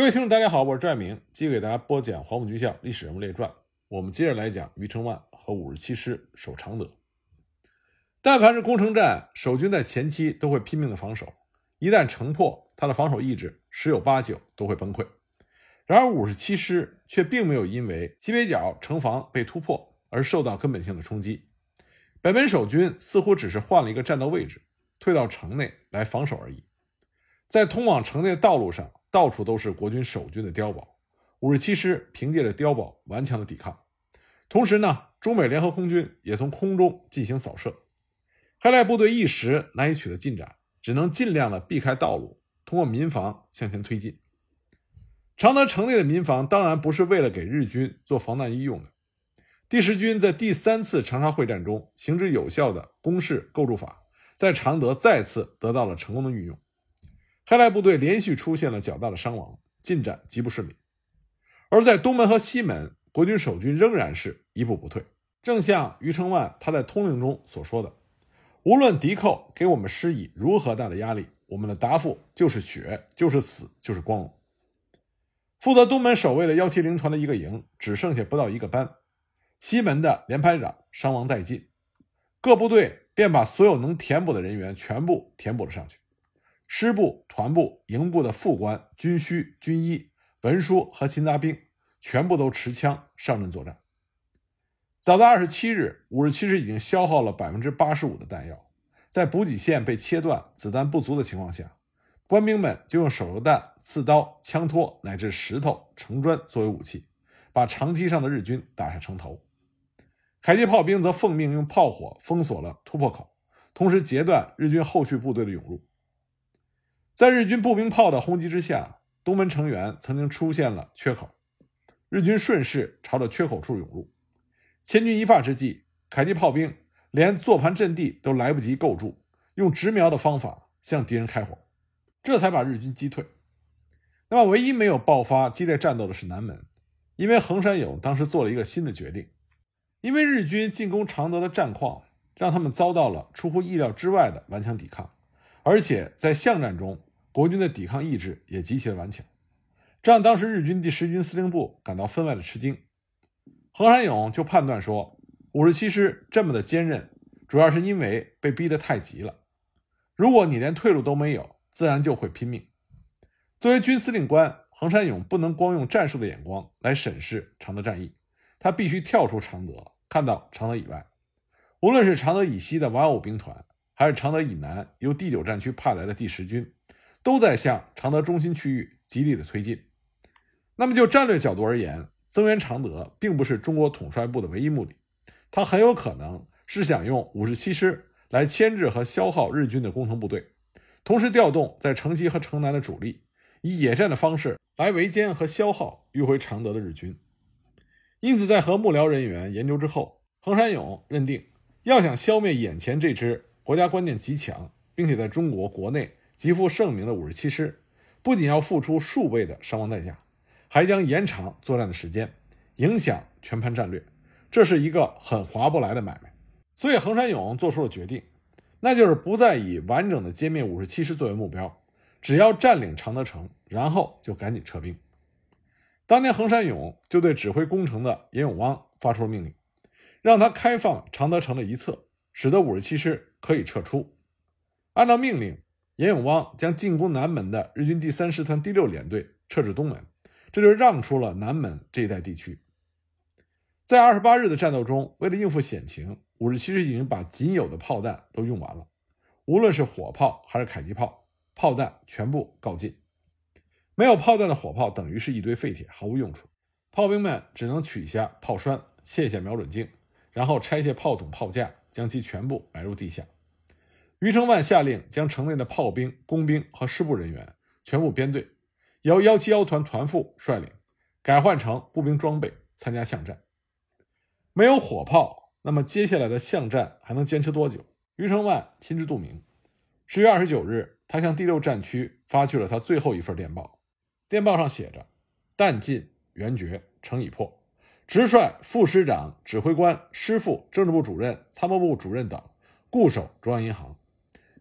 各位听众，大家好，我是拽明，继续给大家播讲《黄埔军校历史人物列传》。我们接着来讲余承万和五十七师守常德。但凡是攻城战，守军在前期都会拼命的防守，一旦城破，他的防守意志十有八九都会崩溃。然而五十七师却并没有因为西北角城防被突破而受到根本性的冲击。北门守军似乎只是换了一个战斗位置，退到城内来防守而已。在通往城内的道路上。到处都是国军守军的碉堡，五十七师凭借着碉堡顽强的抵抗。同时呢，中美联合空军也从空中进行扫射，黑赖部队一时难以取得进展，只能尽量的避开道路，通过民房向前推进。常德城内的民房当然不是为了给日军做防弹衣用的。第十军在第三次长沙会战中行之有效的攻势构筑法，在常德再次得到了成功的运用。黑来部队连续出现了较大的伤亡，进展极不顺利。而在东门和西门，国军守军仍然是一步不退。正像余承万他在通令中所说的：“无论敌寇给我们施以如何大的压力，我们的答复就是血，就是死，就是光荣。”负责东门守卫的幺七零团的一个营只剩下不到一个班，西门的连排长伤亡殆尽，各部队便把所有能填补的人员全部填补了上去。师部、团部、营部的副官、军需、军医、文书和勤杂兵全部都持枪上阵作战。早在二十七日，五十七师已经消耗了百分之八十五的弹药，在补给线被切断、子弹不足的情况下，官兵们就用手榴弹、刺刀、枪托乃至石头、城砖作为武器，把长梯上的日军打下城头。迫击炮兵则奉命用炮火封锁了突破口，同时截断日军后续部队的涌入。在日军步兵炮的轰击之下，东门城垣曾经出现了缺口，日军顺势朝着缺口处涌入。千钧一发之际，凯蒂炮兵连坐盘阵地都来不及构筑，用直瞄的方法向敌人开火，这才把日军击退。那么，唯一没有爆发激烈战斗的是南门，因为横山勇当时做了一个新的决定，因为日军进攻常德的战况让他们遭到了出乎意料之外的顽强抵抗，而且在巷战中。国军的抵抗意志也极其的顽强，这让当时日军第十军司令部感到分外的吃惊。横山勇就判断说，五十七师这么的坚韧，主要是因为被逼得太急了。如果你连退路都没有，自然就会拼命。作为军司令官，横山勇不能光用战术的眼光来审视常德战役，他必须跳出常德，看到常德以外，无论是常德以西的瓦五兵团，还是常德以南由第九战区派来的第十军。都在向常德中心区域极力的推进。那么就战略角度而言，增援常德并不是中国统帅部的唯一目的，他很有可能是想用五十七师来牵制和消耗日军的攻城部队，同时调动在城西和城南的主力，以野战的方式来围歼和消耗迂回常德的日军。因此，在和幕僚人员研究之后，横山勇认定，要想消灭眼前这支国家观念极强，并且在中国国内。极负盛名的五十七师，不仅要付出数倍的伤亡代价，还将延长作战的时间，影响全盘战略。这是一个很划不来的买卖。所以，横山勇做出了决定，那就是不再以完整的歼灭五十七师作为目标，只要占领常德城，然后就赶紧撤兵。当年，横山勇就对指挥攻城的严永汪发出了命令，让他开放常德城的一侧，使得五十七师可以撤出。按照命令。严永旺将进攻南门的日军第三师团第六联队撤至东门，这就让出了南门这一带地区。在二十八日的战斗中，为了应付险情，五十七师已经把仅有的炮弹都用完了，无论是火炮还是迫击炮，炮弹全部告尽。没有炮弹的火炮等于是一堆废铁，毫无用处。炮兵们只能取下炮栓，卸下瞄准镜，然后拆卸炮筒、炮架，将其全部埋入地下。余承万下令将城内的炮兵、工兵和师部人员全部编队，由幺七幺团团副率领，改换成步兵装备参加巷战。没有火炮，那么接下来的巷战还能坚持多久？余承万心知肚明。十月二十九日，他向第六战区发去了他最后一份电报，电报上写着：“弹尽援绝，城已破，直率副师长、指挥官、师副、政治部主任、参谋部主任等固守中央银行。”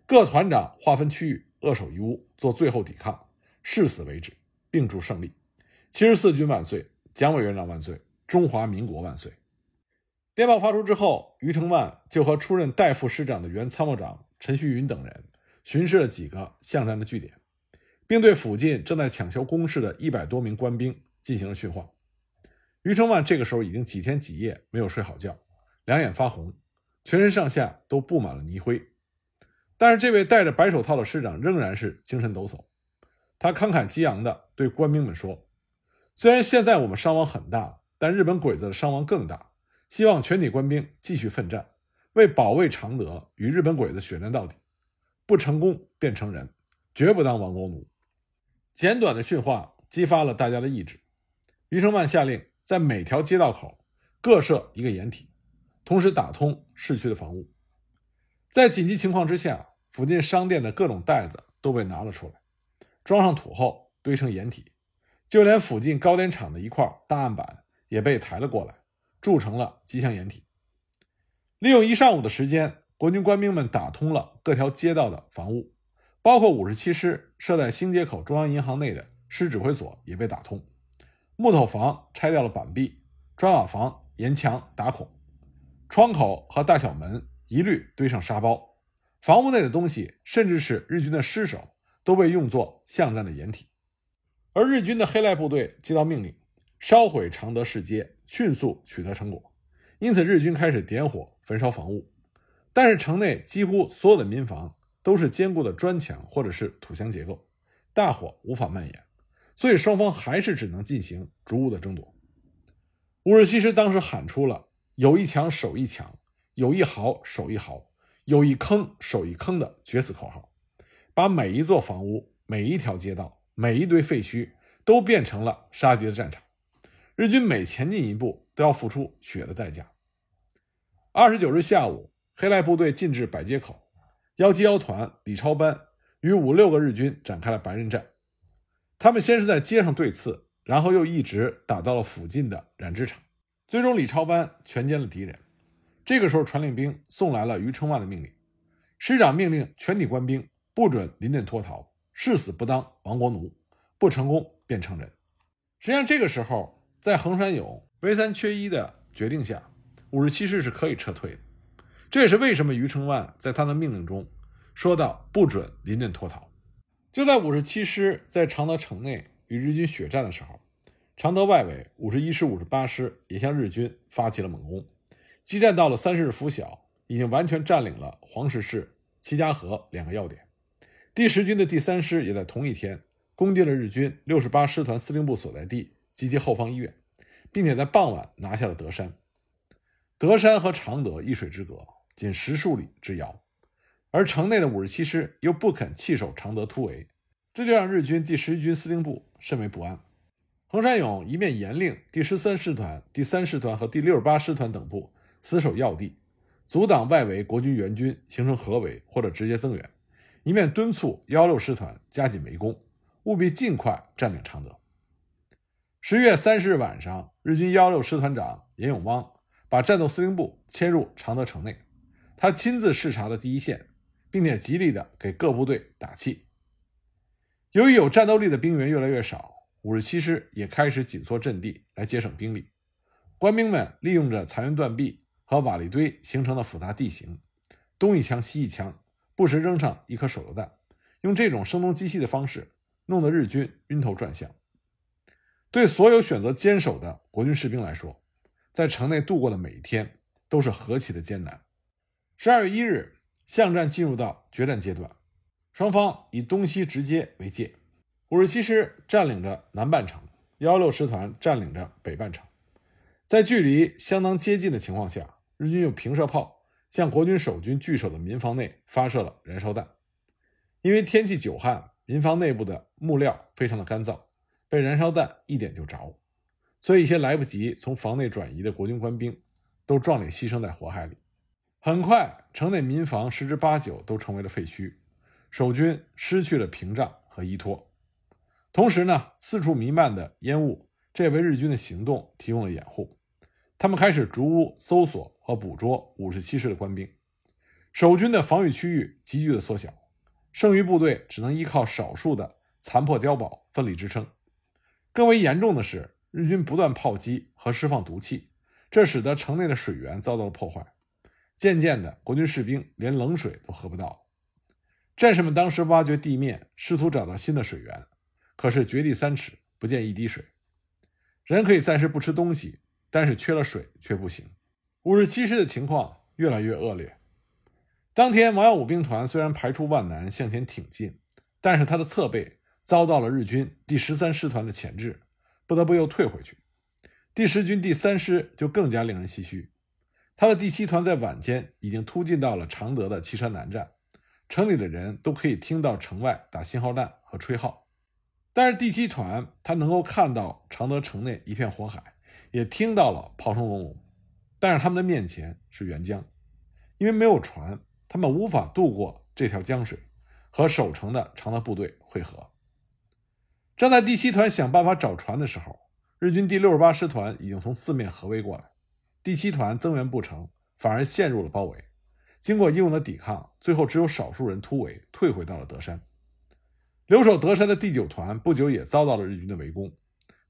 各团长划分区域，扼守一屋，做最后抵抗，誓死为止。并祝胜利，七十四军万岁，蒋委员长万岁，中华民国万岁。电报发出之后，余承万就和出任代副师长的原参谋长陈旭云等人巡视了几个巷战的据点，并对附近正在抢修工事的一百多名官兵进行了训话。余承万这个时候已经几天几夜没有睡好觉，两眼发红，全身上下都布满了泥灰。但是这位戴着白手套的师长仍然是精神抖擞，他慷慨激昂地对官兵们说：“虽然现在我们伤亡很大，但日本鬼子的伤亡更大。希望全体官兵继续奋战，为保卫常德与日本鬼子血战到底。不成功便成仁，绝不当亡国奴。”简短的训话激发了大家的意志。余承万下令。在每条街道口各设一个掩体，同时打通市区的防务。在紧急情况之下，附近商店的各种袋子都被拿了出来，装上土后堆成掩体。就连附近糕点厂的一块大案板也被抬了过来，铸成了机枪掩体。利用一上午的时间，国军官兵们打通了各条街道的房屋，包括五十七师设在新街口中央银行内的师指挥所也被打通。木头房拆掉了板壁，砖瓦房沿墙打孔，窗口和大小门一律堆上沙包。房屋内的东西，甚至是日军的尸首，都被用作巷战的掩体。而日军的黑赖部队接到命令，烧毁常德市街，迅速取得成果。因此，日军开始点火焚烧房屋。但是，城内几乎所有的民房都是坚固的砖墙或者是土墙结构，大火无法蔓延。所以双方还是只能进行逐物的争夺。五十七师当时喊出了“有一墙守一墙，有一壕守一壕，有一坑守一坑”的决死口号，把每一座房屋、每一条街道、每一堆废墟都变成了杀敌的战场。日军每前进一步都要付出血的代价。二十九日下午，黑赖部队进至百街口，幺七幺团李超班与五六个日军展开了白刃战。他们先是在街上对刺，然后又一直打到了附近的染织厂，最终李超班全歼了敌人。这个时候，传令兵送来了余承万的命令：师长命令全体官兵不准临阵脱逃，誓死不当亡国奴，不成功便成仁。实际上，这个时候在横山勇唯三缺一的决定下，五十七师是可以撤退的。这也是为什么余承万在他的命令中说到不准临阵脱逃。就在五十七师在常德城内与日军血战的时候，常德外围五十一师、五十八师也向日军发起了猛攻，激战到了三十日拂晓，已经完全占领了黄石市、齐家河两个要点。第十军的第三师也在同一天攻击了日军六十八师团司令部所在地及其后方医院，并且在傍晚拿下了德山。德山和常德一水之隔，仅十数里之遥。而城内的五十七师又不肯弃守常德突围，这就让日军第十一军司令部甚为不安。横山勇一面严令第十三师团、第三师团和第六十八师团等部死守要地，阻挡外围国军援军形成合围或者直接增援，一面敦促幺六师团加紧围攻，务必尽快占领常德。十月三十日晚上，日军幺六师团长严永汪把战斗司令部迁入常德城内，他亲自视察了第一线。并且极力的给各部队打气。由于有战斗力的兵员越来越少，五十七师也开始紧缩阵地来节省兵力。官兵们利用着残垣断壁和瓦砾堆形成的复杂地形，东一枪西一枪，不时扔上一颗手榴弹，用这种声东击西的方式，弄得日军晕头转向。对所有选择坚守的国军士兵来说，在城内度过的每一天都是何其的艰难。十二月一日。巷战进入到决战阶段，双方以东西直接为界，五十七师占领着南半城，幺六师团占领着北半城。在距离相当接近的情况下，日军用平射炮向国军守军据守的民房内发射了燃烧弹。因为天气久旱，民房内部的木料非常的干燥，被燃烧弹一点就着，所以一些来不及从房内转移的国军官兵都壮烈牺牲在火海里。很快，城内民房十之八九都成为了废墟，守军失去了屏障和依托。同时呢，四处弥漫的烟雾，这也为日军的行动提供了掩护。他们开始逐屋搜索和捕捉五十七师的官兵，守军的防御区域急剧的缩小，剩余部队只能依靠少数的残破碉堡奋力支撑。更为严重的是，日军不断炮击和释放毒气，这使得城内的水源遭到了破坏。渐渐的，国军士兵连冷水都喝不到。战士们当时挖掘地面，试图找到新的水源，可是掘地三尺不见一滴水。人可以暂时不吃东西，但是缺了水却不行。五十七师的情况越来越恶劣。当天，王耀武兵团虽然排除万难向前挺进，但是他的侧背遭到了日军第十三师团的钳制，不得不又退回去。第十军第三师就更加令人唏嘘，他的第七团在晚间已经突进到了常德的汽车南站，城里的人都可以听到城外打信号弹和吹号。但是第七团他能够看到常德城内一片火海，也听到了炮声隆隆，但是他们的面前是沅江，因为没有船。他们无法渡过这条江水，和守城的常德部队会合。正在第七团想办法找船的时候，日军第六十八师团已经从四面合围过来，第七团增援不成，反而陷入了包围。经过英勇的抵抗，最后只有少数人突围，退回到了德山。留守德山的第九团不久也遭到了日军的围攻。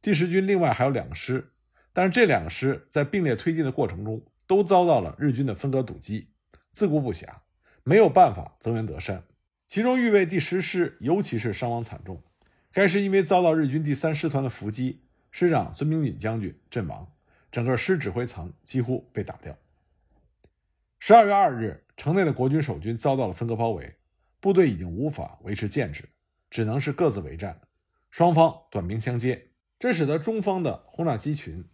第十军另外还有两个师，但是这两个师在并列推进的过程中，都遭到了日军的分割堵击，自顾不暇。没有办法增援德山，其中预备第十师尤其是伤亡惨重。该师因为遭到日军第三师团的伏击，师长孙明锦将军阵亡，整个师指挥层几乎被打掉。十二月二日，城内的国军守军遭到了分割包围，部队已经无法维持建制，只能是各自为战，双方短兵相接，这使得中方的轰炸机群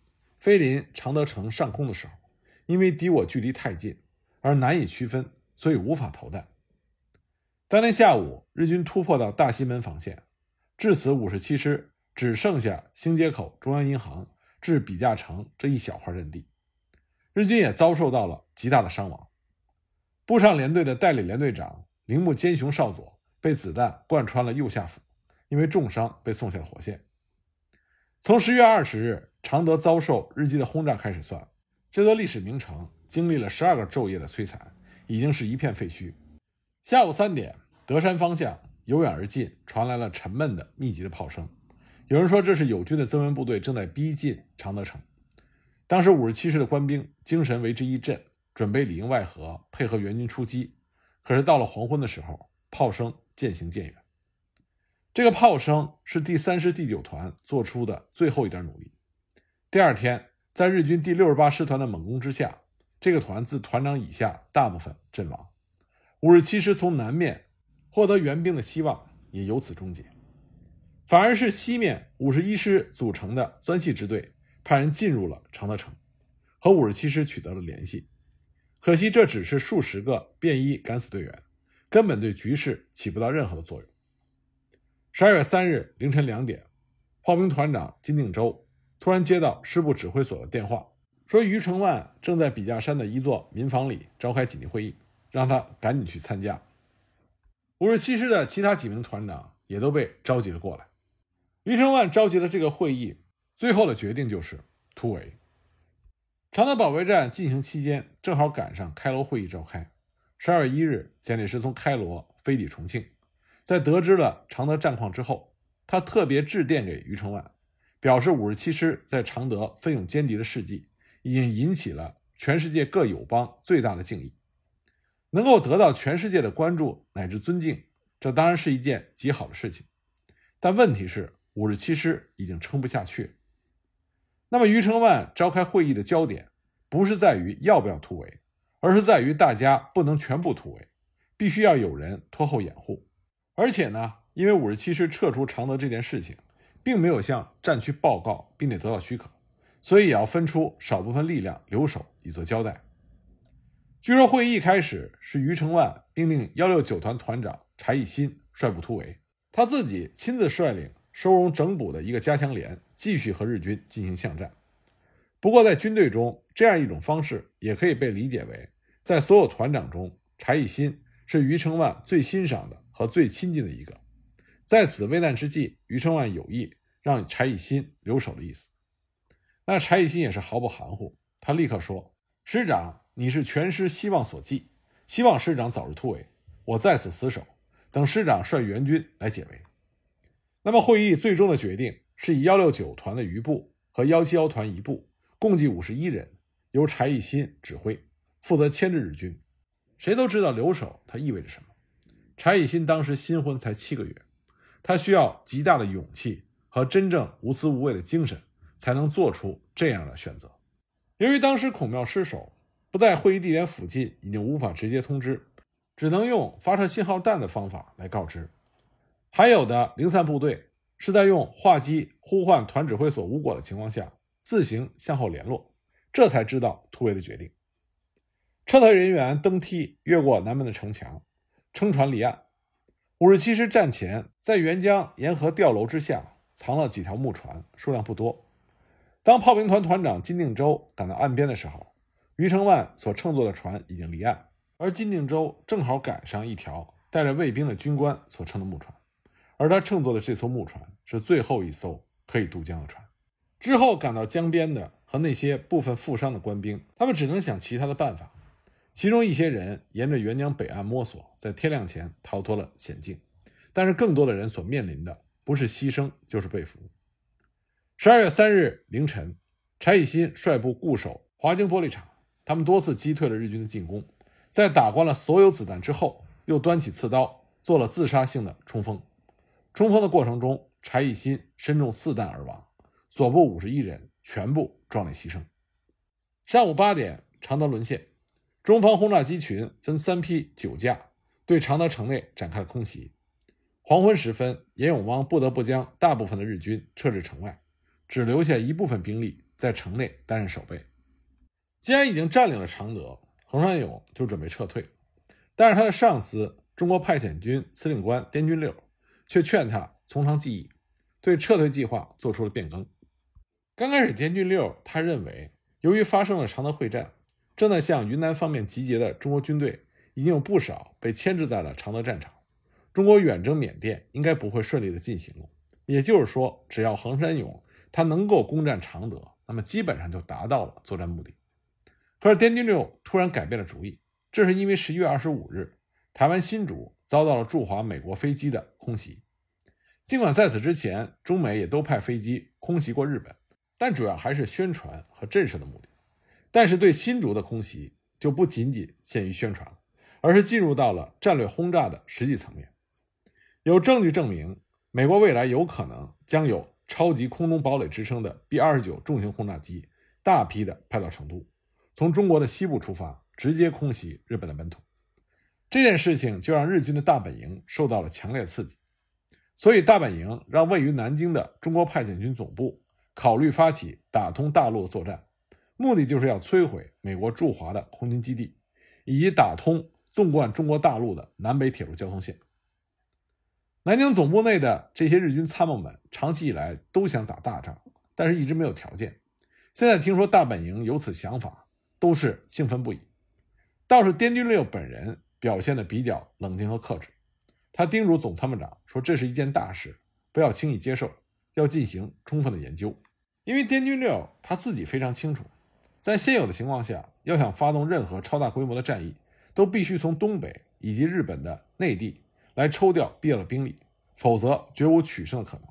飞临常德城上空的时候，因为敌我距离太近而难以区分。所以无法投弹。当天下午，日军突破到大西门防线，至此五十七师只剩下新街口中央银行至笔架城这一小块阵地。日军也遭受到了极大的伤亡。步上连队的代理连队长铃木坚雄少佐被子弹贯穿了右下腹，因为重伤被送下了火线。从十月二十日常德遭受日机的轰炸开始算，这座历史名城经历了十二个昼夜的摧残。已经是一片废墟。下午三点，德山方向由远而近传来了沉闷的、密集的炮声。有人说这是友军的增援部队正在逼近常德城。当时五十七师的官兵精神为之一振，准备里应外合，配合援军出击。可是到了黄昏的时候，炮声渐行渐远。这个炮声是第三师第九团做出的最后一点努力。第二天，在日军第六十八师团的猛攻之下。这个团自团长以下大部分阵亡，五十七师从南面获得援兵的希望也由此终结，反而是西面五十一师组成的钻系支队派人进入了常德城，和五十七师取得了联系。可惜这只是数十个便衣敢死队员，根本对局势起不到任何的作用。十二月三日凌晨两点，炮兵团长金定洲突然接到师部指挥所的电话。说余承万正在笔架山的一座民房里召开紧急会议，让他赶紧去参加。五十七师的其他几名团长也都被召集了过来。余承万召集了这个会议，最后的决定就是突围。常德保卫战进行期间，正好赶上开罗会议召开。十二月一日，蒋介石从开罗飞抵重庆，在得知了常德战况之后，他特别致电给余承万，表示五十七师在常德奋勇歼敌的事迹。已经引起了全世界各友邦最大的敬意，能够得到全世界的关注乃至尊敬，这当然是一件极好的事情。但问题是，五十七师已经撑不下去。那么，余承万召开会议的焦点不是在于要不要突围，而是在于大家不能全部突围，必须要有人拖后掩护。而且呢，因为五十七师撤出常德这件事情，并没有向战区报告，并且得到许可。所以也要分出少部分力量留守以作交代。据说会议一开始是余承万命令幺六九团团长柴义新率部突围，他自己亲自率领收容整补的一个加强连继续和日军进行巷战。不过在军队中，这样一种方式也可以被理解为，在所有团长中，柴义新是余承万最欣赏的和最亲近的一个。在此危难之际，余承万有意让柴义新留守的意思。那柴义新也是毫不含糊，他立刻说：“师长，你是全师希望所寄，希望师长早日突围，我在此死守，等师长率援军来解围。”那么会议最终的决定是以幺六九团的余部和幺七幺团一部，共计五十一人，由柴义新指挥，负责牵制日军。谁都知道留守它意味着什么。柴义新当时新婚才七个月，他需要极大的勇气和真正无私无畏的精神，才能做出这样的选择。由于当时孔庙失守，不在会议地点附近，已经无法直接通知，只能用发射信号弹的方法来告知。还有的零散部队是在用话机呼唤团指挥所无果的情况下，自行向后联络，这才知道突围的决定。撤退人员登梯越过南门的城墙，撑船离岸。五十七师战前在沅江沿河吊楼之下藏了几条木船，数量不多。当炮兵团团长金定州赶到岸边的时候，余承万所乘坐的船已经离岸，而金定州正好赶上一条带着卫兵的军官所乘的木船，而他乘坐的这艘木船是最后一艘可以渡江的船。之后赶到江边的和那些部分负伤的官兵，他们只能想其他的办法。其中一些人沿着沅江北岸摸索，在天亮前逃脱了险境，但是更多的人所面临的不是牺牲，就是被俘。十二月三日凌晨，柴义新率部固守华京玻璃厂，他们多次击退了日军的进攻，在打光了所有子弹之后，又端起刺刀做了自杀性的冲锋。冲锋的过程中，柴义新身中四弹而亡，所部五十一人全部壮烈牺牲。上午八点，常德沦陷。中方轰炸机群分三批九架，对常德城内展开了空袭。黄昏时分，严永汪不得不将大部分的日军撤至城外，只留下一部分兵力在城内担任守备。既然已经占领了常德，横山勇就准备撤退，但是他的上司中国派遣军司令官滇军六却劝他从长计议，对撤退计划做出了变更。刚开始，滇军六他认为，由于发生了常德会战。正在向云南方面集结的中国军队已经有不少被牵制在了常德战场，中国远征缅甸应该不会顺利的进行了。也就是说，只要横山勇他能够攻占常德，那么基本上就达到了作战目的。可是滇军六突然改变了主意，这是因为十一月二十五日，台湾新竹遭到了驻华美国飞机的空袭。尽管在此之前，中美也都派飞机空袭过日本，但主要还是宣传和震慑的目的。但是对新竹的空袭就不仅仅限于宣传，而是进入到了战略轰炸的实际层面。有证据证明，美国未来有可能将有“超级空中堡垒”之称的 B 二十九重型轰炸机大批的派到成都，从中国的西部出发，直接空袭日本的本土。这件事情就让日军的大本营受到了强烈刺激，所以大本营让位于南京的中国派遣军总部考虑发起打通大陆作战。目的就是要摧毁美国驻华的空军基地，以及打通纵贯中国大陆的南北铁路交通线。南京总部内的这些日军参谋们长期以来都想打大仗，但是一直没有条件。现在听说大本营有此想法，都是兴奋不已。倒是滇军六本人表现的比较冷静和克制，他叮嘱总参谋长说：“这是一件大事，不要轻易接受，要进行充分的研究。”因为滇军六他自己非常清楚。在现有的情况下，要想发动任何超大规模的战役，都必须从东北以及日本的内地来抽调必要的兵力，否则绝无取胜的可能。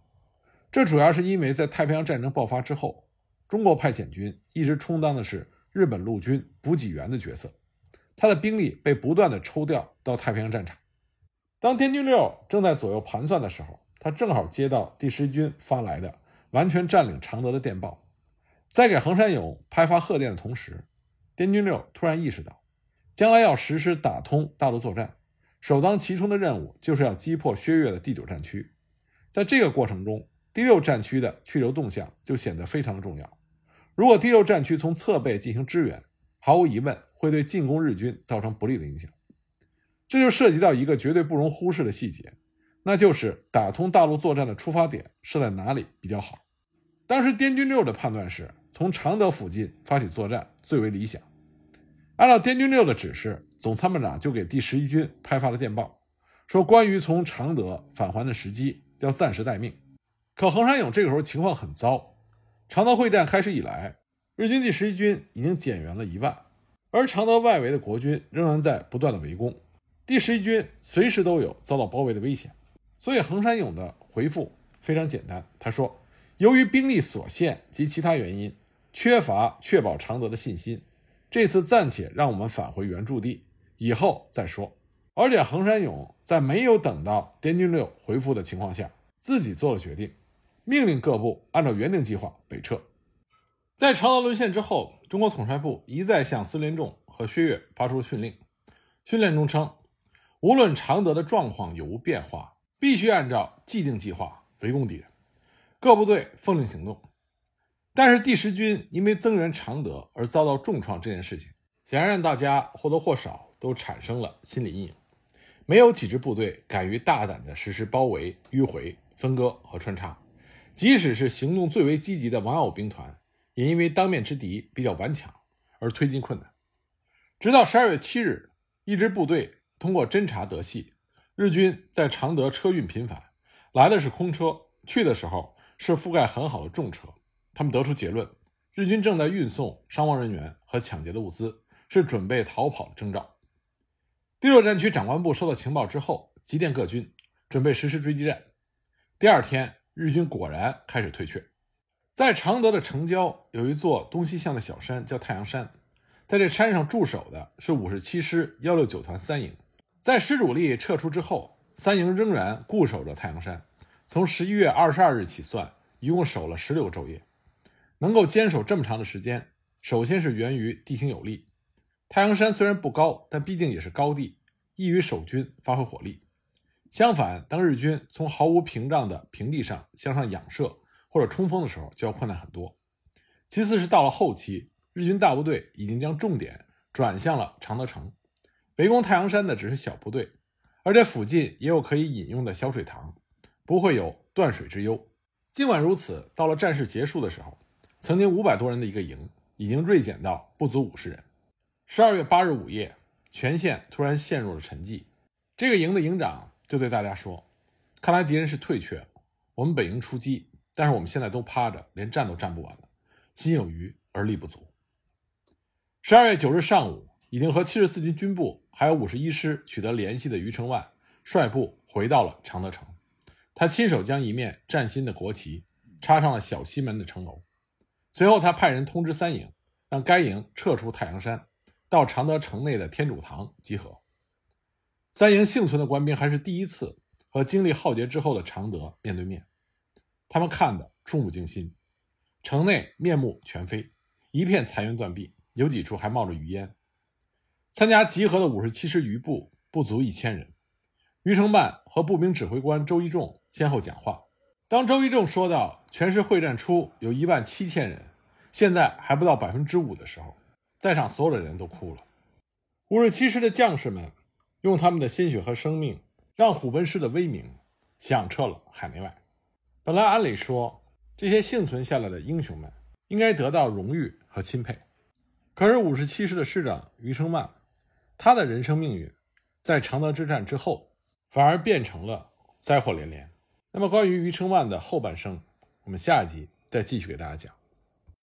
这主要是因为在太平洋战争爆发之后，中国派遣军一直充当的是日本陆军补给员的角色，他的兵力被不断的抽调到太平洋战场。当滇军六正在左右盘算的时候，他正好接到第十军发来的完全占领常德的电报。在给横山勇拍发贺电的同时，滇军六突然意识到，将来要实施打通大陆作战，首当其冲的任务就是要击破薛岳的第九战区。在这个过程中，第六战区的去留动向就显得非常的重要。如果第六战区从侧背进行支援，毫无疑问会对进攻日军造成不利的影响。这就涉及到一个绝对不容忽视的细节，那就是打通大陆作战的出发点设在哪里比较好。当时滇军六的判断是。从常德附近发起作战最为理想。按照滇军六的指示，总参谋长就给第十一军派发了电报，说关于从常德返还的时机要暂时待命。可横山勇这个时候情况很糟，常德会战开始以来，日军第十一军已经减员了一万，而常德外围的国军仍然在不断的围攻，第十一军随时都有遭到包围的危险。所以横山勇的回复非常简单，他说：“由于兵力所限及其他原因，缺乏确保常德的信心，这次暂且让我们返回原驻地，以后再说。而且横山勇在没有等到滇军六回复的情况下，自己做了决定，命令各部按照原定计划北撤。在常德沦陷之后，中国统帅部一再向孙连仲和薛岳发出训令，训练中称，无论常德的状况有无变化，必须按照既定计划围攻敌人。各部队奉令行动。但是第十军因为增援常德而遭到重创这件事情，显然让大家或多或少都产生了心理阴影。没有几支部队敢于大胆地实施包围、迂回、分割和穿插，即使是行动最为积极的王耀武兵团，也因为当面之敌比较顽强而推进困难。直到十二月七日，一支部队通过侦察得悉，日军在常德车运频繁，来的是空车，去的时候是覆盖很好的重车。他们得出结论：日军正在运送伤亡人员和抢劫的物资，是准备逃跑的征兆。第六战区长官部收到情报之后，急电各军，准备实施追击战。第二天，日军果然开始退却。在常德的城郊有一座东西向的小山，叫太阳山。在这山上驻守的是五十七师幺六九团三营。在师主力撤出之后，三营仍然固守着太阳山。从十一月二十二日起算，一共守了十六昼夜。能够坚守这么长的时间，首先是源于地形有利。太阳山虽然不高，但毕竟也是高地，易于守军发挥火力。相反，当日军从毫无屏障的平地上向上仰射或者冲锋的时候，就要困难很多。其次是到了后期，日军大部队已经将重点转向了常德城，围攻太阳山的只是小部队，而且附近也有可以饮用的小水塘，不会有断水之忧。尽管如此，到了战事结束的时候，曾经五百多人的一个营，已经锐减到不足五十人。十二月八日午夜，全线突然陷入了沉寂。这个营的营长就对大家说：“看来敌人是退却，我们北营出击，但是我们现在都趴着，连站都站不稳了，心有余而力不足。”十二月九日上午，已经和七十四军军部还有五十一师取得联系的余承万率部回到了常德城，他亲手将一面崭新的国旗插上了小西门的城楼。随后，他派人通知三营，让该营撤出太阳山。到常德城内的天主堂集合。三营幸存的官兵还是第一次和经历浩劫之后的常德面对面，他们看得触目惊心。城内面目全非，一片残垣断壁，有几处还冒着余烟。参加集合的五十七师余部不足一千人。余承办和步兵指挥官周一仲先后讲话。当周一正说到全师会战初有一万七千人，现在还不到百分之五的时候。在场所有的人都哭了。五十七师的将士们用他们的鲜血和生命，让虎贲师的威名响彻了海内外。本来按理说，这些幸存下来的英雄们应该得到荣誉和钦佩。可是五十七师的师长余承曼，他的人生命运在常德之战之后，反而变成了灾祸连连。那么，关于余承万的后半生，我们下一集再继续给大家讲。